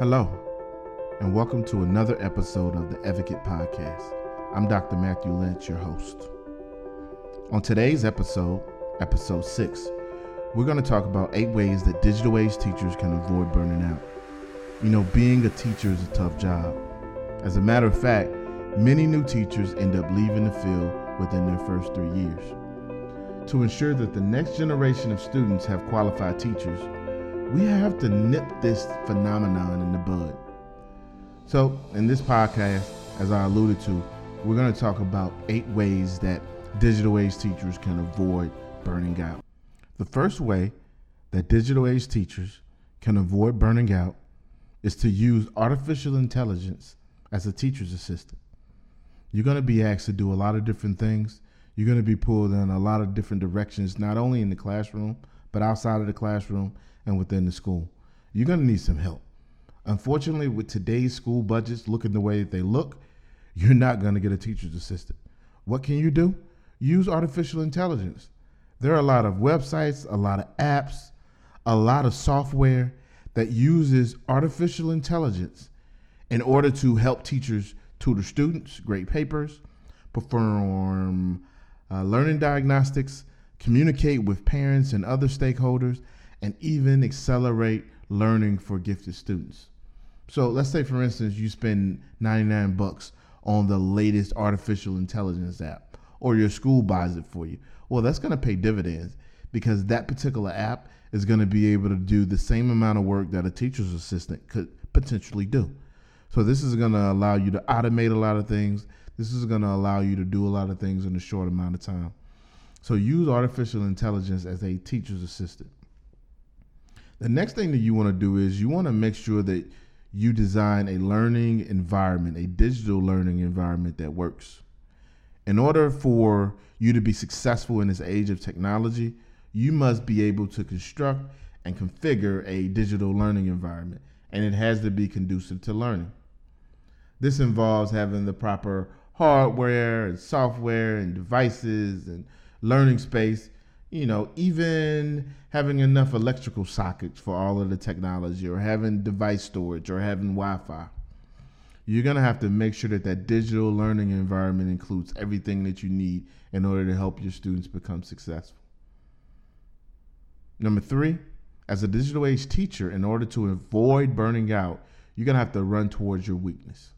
Hello, and welcome to another episode of the Edvocate Podcast. I'm Dr. Matthew Lynch, your host. On today's episode, episode six, we're going to talk about eight ways that digital age teachers can avoid burning out. You know, being a teacher is a tough job. As a matter of fact, many new teachers end up leaving the field within their first three years. To ensure that the next generation of students have qualified teachers, we have to nip this phenomenon in the bud. So, in this podcast, as I alluded to, we're going to talk about eight ways that digital age teachers can avoid burning out. The first way that digital age teachers can avoid burning out is to use artificial intelligence as a teacher's assistant. You're going to be asked to do a lot of different things. You're going to be pulled in a lot of different directions, not only in the classroom, but outside of the classroom and within the school. You're going to need some help. Unfortunately, with today's school budgets looking the way that they look, you're not going to get a teacher's assistant. What can you do? Use artificial intelligence. There are a lot of websites, a lot of apps, a lot of software that uses artificial intelligence in order to help teachers tutor students, grade papers, perform uh, learning diagnostics, communicate with parents and other stakeholders, and even accelerate learning for gifted students. So let's say, for instance, you spend 99 bucks on the latest artificial intelligence app, or your school buys it for you. Well, that's going to pay dividends because that particular app is going to be able to do the same amount of work that a teacher's assistant could potentially do. So this is going to allow you to automate a lot of things. This is going to allow you to do a lot of things in a short amount of time. So use artificial intelligence as a teacher's assistant. The next thing that you want to do is you want to make sure that you design a learning environment, a digital learning environment that works. In order for you to be successful in this age of technology, you must be able to construct and configure a digital learning environment, and it has to be conducive to learning. This involves having the proper hardware and software and devices and learning space you know, even having enough electrical sockets for all of the technology or having device storage or having Wi-Fi. You're going to have to make sure that that digital learning environment includes everything that you need in order to help your students become successful. Number three, as a digital age teacher, in order to avoid burning out, you're going to have to run towards your weakness.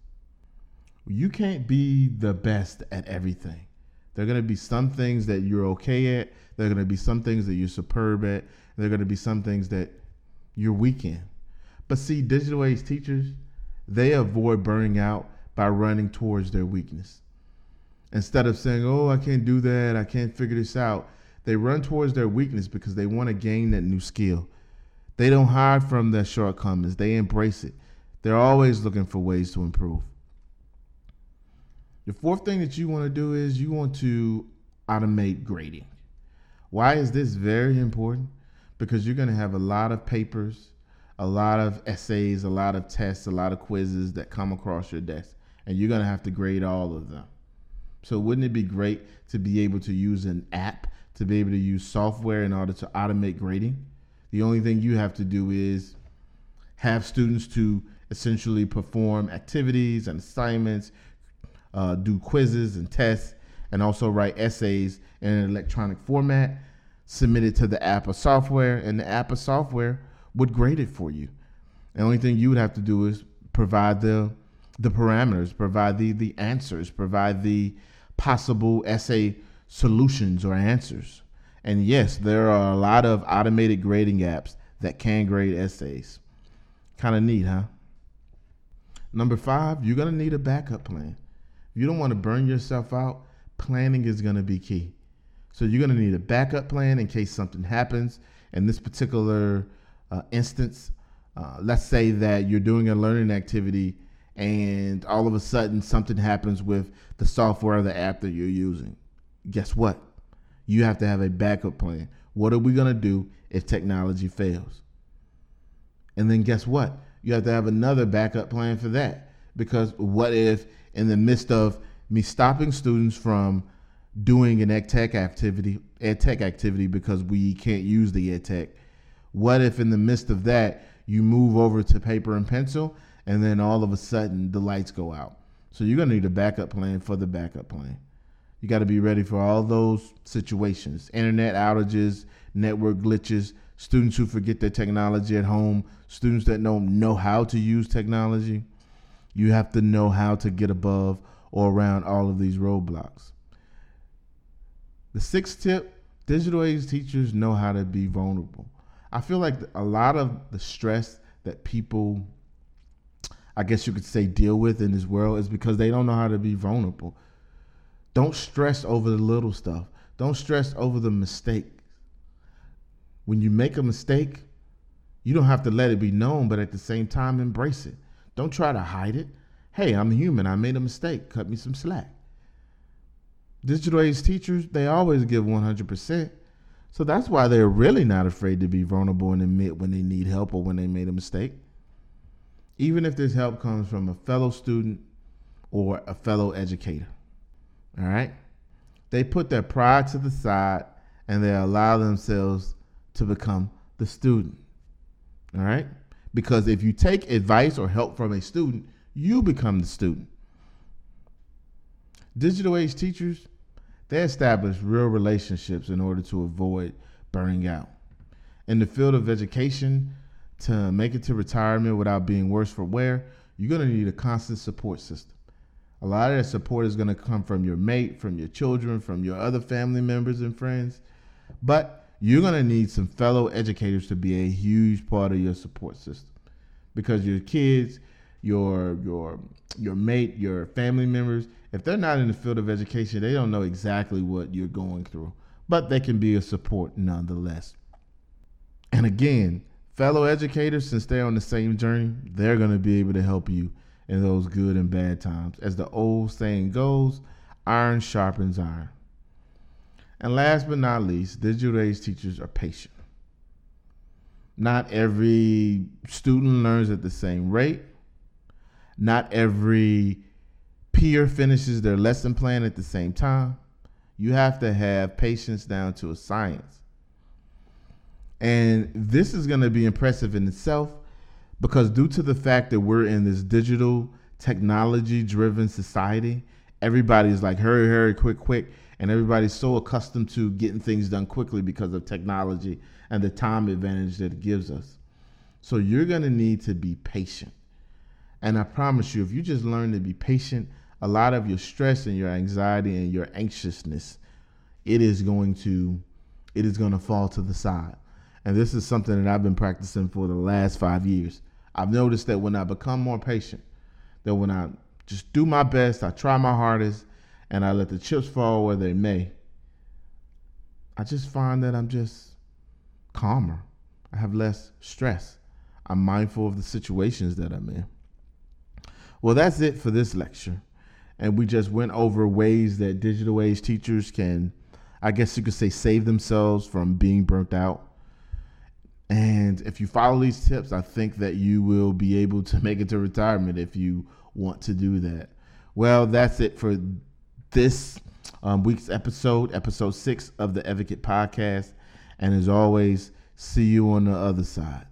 You can't be the best at everything. There are going to be some things that you're okay at. There are going to be some things that you're superb at. There are going to be some things that you're weak in. But see, digital age teachers, they avoid burning out by running towards their weakness. Instead of saying, oh, I can't do that, I can't figure this out, they run towards their weakness because they want to gain that new skill. They don't hide from their shortcomings, they embrace it. They're always looking for ways to improve. The fourth thing that you want to do is you want to automate grading. Why is this very important? Because you're going to have a lot of papers, a lot of essays, a lot of tests, a lot of quizzes that come across your desk, and you're going to have to grade all of them. So, wouldn't it be great to be able to use an app to be able to use software in order to automate grading? The only thing you have to do is have students to essentially perform activities and assignments, uh, do quizzes and tests, and also write essays in an electronic format, submit it to the app of software, and the app of software would grade it for you. The only thing you would have to do is provide the the parameters, provide the the answers, provide the possible essay solutions or answers. And yes, there are a lot of automated grading apps that can grade essays. Kind of neat, huh? Number five, you're gonna need a backup plan you don't want to burn yourself out, planning is going to be key. So you're going to need a backup plan in case something happens. In this particular uh, instance, uh, let's say that you're doing a learning activity and all of a sudden something happens with the software or the app that you're using. Guess what? You have to have a backup plan. What are we going to do if technology fails? And then guess what? You have to have another backup plan for that. Because what if in the midst of me stopping students from doing an ed tech activity, ed tech activity because we can't use the ed tech. What if in the midst of that you move over to paper and pencil, and then all of a sudden the lights go out. So you're gonna need a backup plan for the backup plan. You got to be ready for all those situations internet outages, network glitches, students who forget their technology at home, students that don't know how to use technology. You have to know how to get above or around all of these roadblocks. The sixth tip digital age teachers know how to be vulnerable. I feel like a lot of the stress that people, I guess you could say, deal with in this world is because they don't know how to be vulnerable. Don't stress over the little stuff. Don't stress over the mistake. When you make a mistake, you don't have to let it be known, but at the same time, embrace it. Don't try to hide it. Hey, I'm human. I made a mistake. Cut me some slack. Digital age teachers, they always give 100%. So that's why they're really not afraid to be vulnerable and admit when they need help or when they made a mistake. Even if this help comes from a fellow student or a fellow educator. All right? They put their pride to the side and they allow themselves to become the student. All right? Because if you take advice or help from a student, you become the student. Digital age teachers, they establish real relationships in order to avoid burning out. In the field of education, to make it to retirement without being worse for wear, you're going to need a constant support system. A lot of that support is going to come from your mate, from your children, from your other family members and friends. But you're going to need some fellow educators to be a huge part of your support system because your kids, your your your mate, your family members, if they're not in the field of education, they don't know exactly what you're going through, but they can be a support nonetheless. And again, fellow educators, since they're on the same journey, they're going to be able to help you in those good and bad times. As the old saying goes, iron sharpens iron. And last but not least, digital age teachers are patient. Not every student learns at the same rate. Not every peer finishes their lesson plan at the same time. You have to have patience down to a science. And this is going to be impressive in itself because due to the fact that we're in this digital technology driven society everybody's like hurry hurry quick quick. And everybody's so accustomed to getting things done quickly because of technology and the time advantage that it gives us. So you're going to need to be patient. And i promise you if you just learn to be patient a lot of your stress and your anxiety and your anxiousness it is going to it is going to fall to the side. And this is something that I've been practicing for the last five years. I've noticed that when I become more patient, that when I just do my best, I try my hardest, and I let the chips fall where they may, I just find that I'm just calmer. I have less stress. I'm mindful of the situations that I'm in. Well, that's it for this lecture. And we just went over ways that digital age teachers can, I guess you could say, save themselves from being burnt out and if you follow these tips, I think that you will be able to make it to retirement if you want to do that. Well, that's it for this um, week's episode, episode six of the Edvocate Podcast. And as always, see you on the other side.